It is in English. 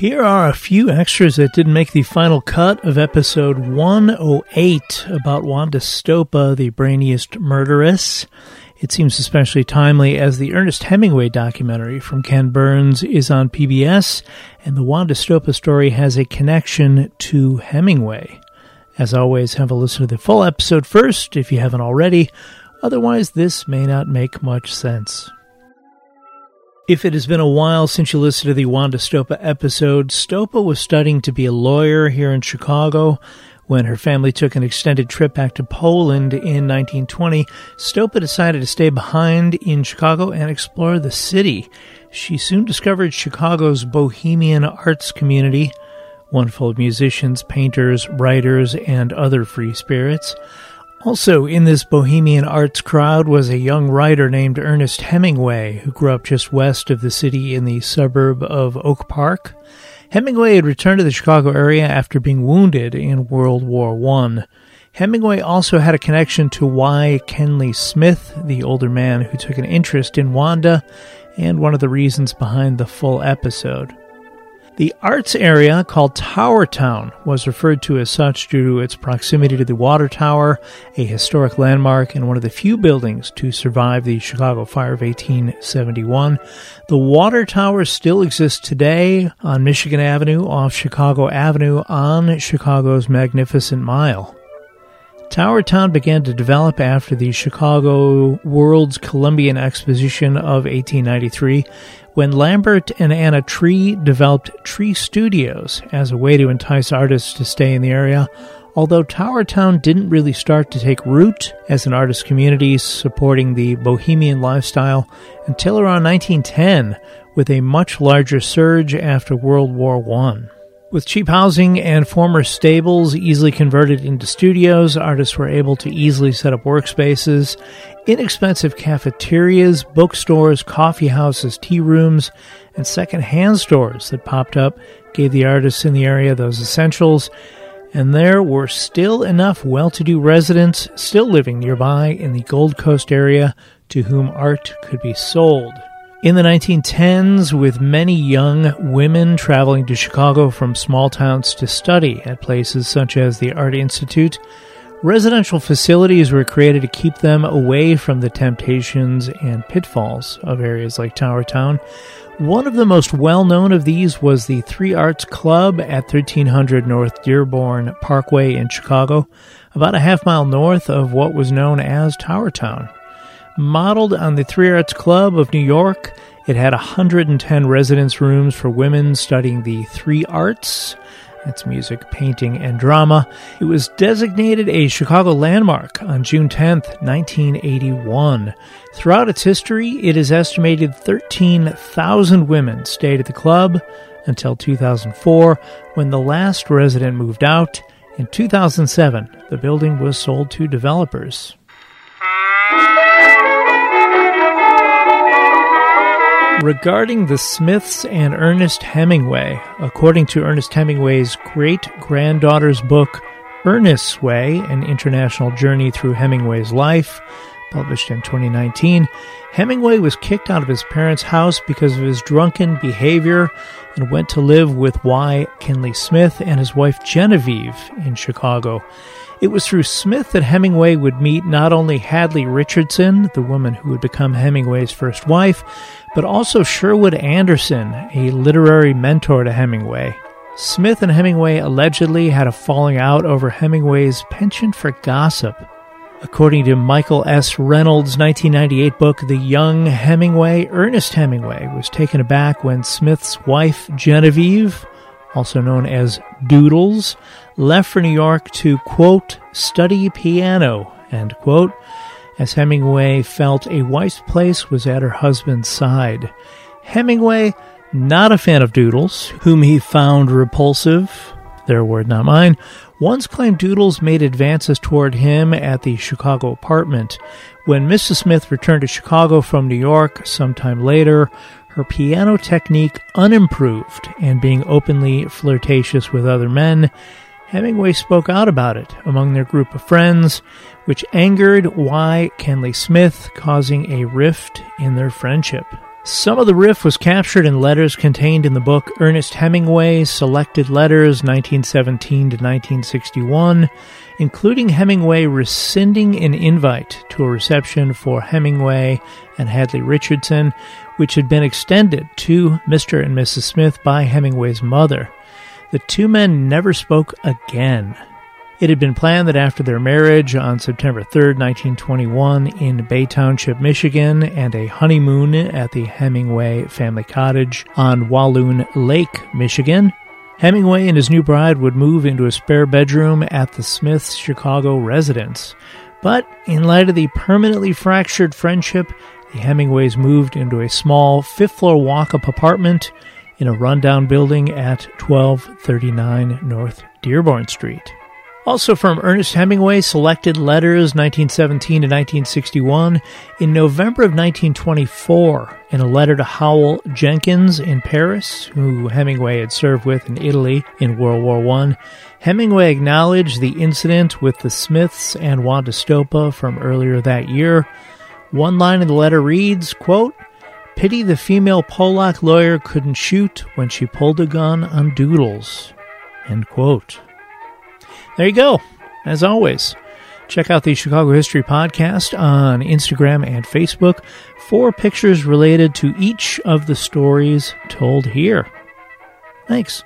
Here are a few extras that didn't make the final cut of episode 108 about Wanda Stopa, the brainiest murderess. It seems especially timely as the Ernest Hemingway documentary from Ken Burns is on PBS, and the Wanda Stopa story has a connection to Hemingway. As always, have a listen to the full episode first if you haven't already, otherwise, this may not make much sense. If it has been a while since you listened to the Wanda Stopa episode, Stopa was studying to be a lawyer here in Chicago. When her family took an extended trip back to Poland in 1920, Stopa decided to stay behind in Chicago and explore the city. She soon discovered Chicago's bohemian arts community, one full of musicians, painters, writers, and other free spirits. Also, in this bohemian arts crowd was a young writer named Ernest Hemingway, who grew up just west of the city in the suburb of Oak Park. Hemingway had returned to the Chicago area after being wounded in World War I. Hemingway also had a connection to Y. Kenley Smith, the older man who took an interest in Wanda, and one of the reasons behind the full episode. The arts area, called Tower Town, was referred to as such due to its proximity to the Water Tower, a historic landmark and one of the few buildings to survive the Chicago fire of 1871. The Water Tower still exists today on Michigan Avenue off Chicago Avenue on Chicago's Magnificent Mile. Tower Town began to develop after the Chicago World's Columbian Exposition of 1893 when Lambert and Anna Tree developed Tree Studios as a way to entice artists to stay in the area. Although Tower Town didn't really start to take root as an artist community supporting the bohemian lifestyle until around 1910, with a much larger surge after World War I. With cheap housing and former stables easily converted into studios, artists were able to easily set up workspaces. Inexpensive cafeterias, bookstores, coffee houses, tea rooms, and second-hand stores that popped up gave the artists in the area those essentials. And there were still enough well-to-do residents still living nearby in the Gold Coast area to whom art could be sold. In the 1910s, with many young women traveling to Chicago from small towns to study at places such as the Art Institute, residential facilities were created to keep them away from the temptations and pitfalls of areas like Tower Town. One of the most well known of these was the Three Arts Club at 1300 North Dearborn Parkway in Chicago, about a half mile north of what was known as Tower Town. Modeled on the Three Arts Club of New York, it had 110 residence rooms for women studying the three arts. That's music, painting, and drama. It was designated a Chicago landmark on June 10, 1981. Throughout its history, it is estimated 13,000 women stayed at the club until 2004 when the last resident moved out. In 2007, the building was sold to developers. Regarding the Smiths and Ernest Hemingway, according to Ernest Hemingway's great granddaughter's book, Ernest's Way An International Journey Through Hemingway's Life, published in 2019, Hemingway was kicked out of his parents' house because of his drunken behavior and went to live with Y. Kenley Smith and his wife Genevieve in Chicago. It was through Smith that Hemingway would meet not only Hadley Richardson, the woman who would become Hemingway's first wife, but also Sherwood Anderson, a literary mentor to Hemingway. Smith and Hemingway allegedly had a falling out over Hemingway's penchant for gossip. According to Michael S. Reynolds' 1998 book, The Young Hemingway, Ernest Hemingway was taken aback when Smith's wife, Genevieve, also known as Doodles, left for New York to, quote, study piano, end quote, as Hemingway felt a wife's place was at her husband's side. Hemingway, not a fan of Doodles, whom he found repulsive, their word not mine, once claimed Doodles made advances toward him at the Chicago apartment. When Mrs. Smith returned to Chicago from New York sometime later, her piano technique unimproved and being openly flirtatious with other men, Hemingway spoke out about it among their group of friends, which angered Y. Kenley Smith, causing a rift in their friendship. Some of the riff was captured in letters contained in the book Ernest Hemingway Selected Letters 1917 to 1961, including Hemingway rescinding an invite to a reception for Hemingway and Hadley Richardson, which had been extended to Mr. and Mrs. Smith by Hemingway's mother. The two men never spoke again. It had been planned that after their marriage on September 3, 1921, in Bay Township, Michigan, and a honeymoon at the Hemingway family cottage on Walloon Lake, Michigan, Hemingway and his new bride would move into a spare bedroom at the Smiths' Chicago residence. But in light of the permanently fractured friendship, the Hemingways moved into a small fifth floor walk up apartment in a rundown building at 1239 North Dearborn Street. Also from Ernest Hemingway, Selected Letters 1917 to 1961. In November of 1924, in a letter to Howell Jenkins in Paris, who Hemingway had served with in Italy in World War I, Hemingway acknowledged the incident with the Smiths and Wanda Stopa from earlier that year. One line in the letter reads, quote, Pity the female Polack lawyer couldn't shoot when she pulled a gun on Doodles. End quote. There you go. As always, check out the Chicago History Podcast on Instagram and Facebook for pictures related to each of the stories told here. Thanks.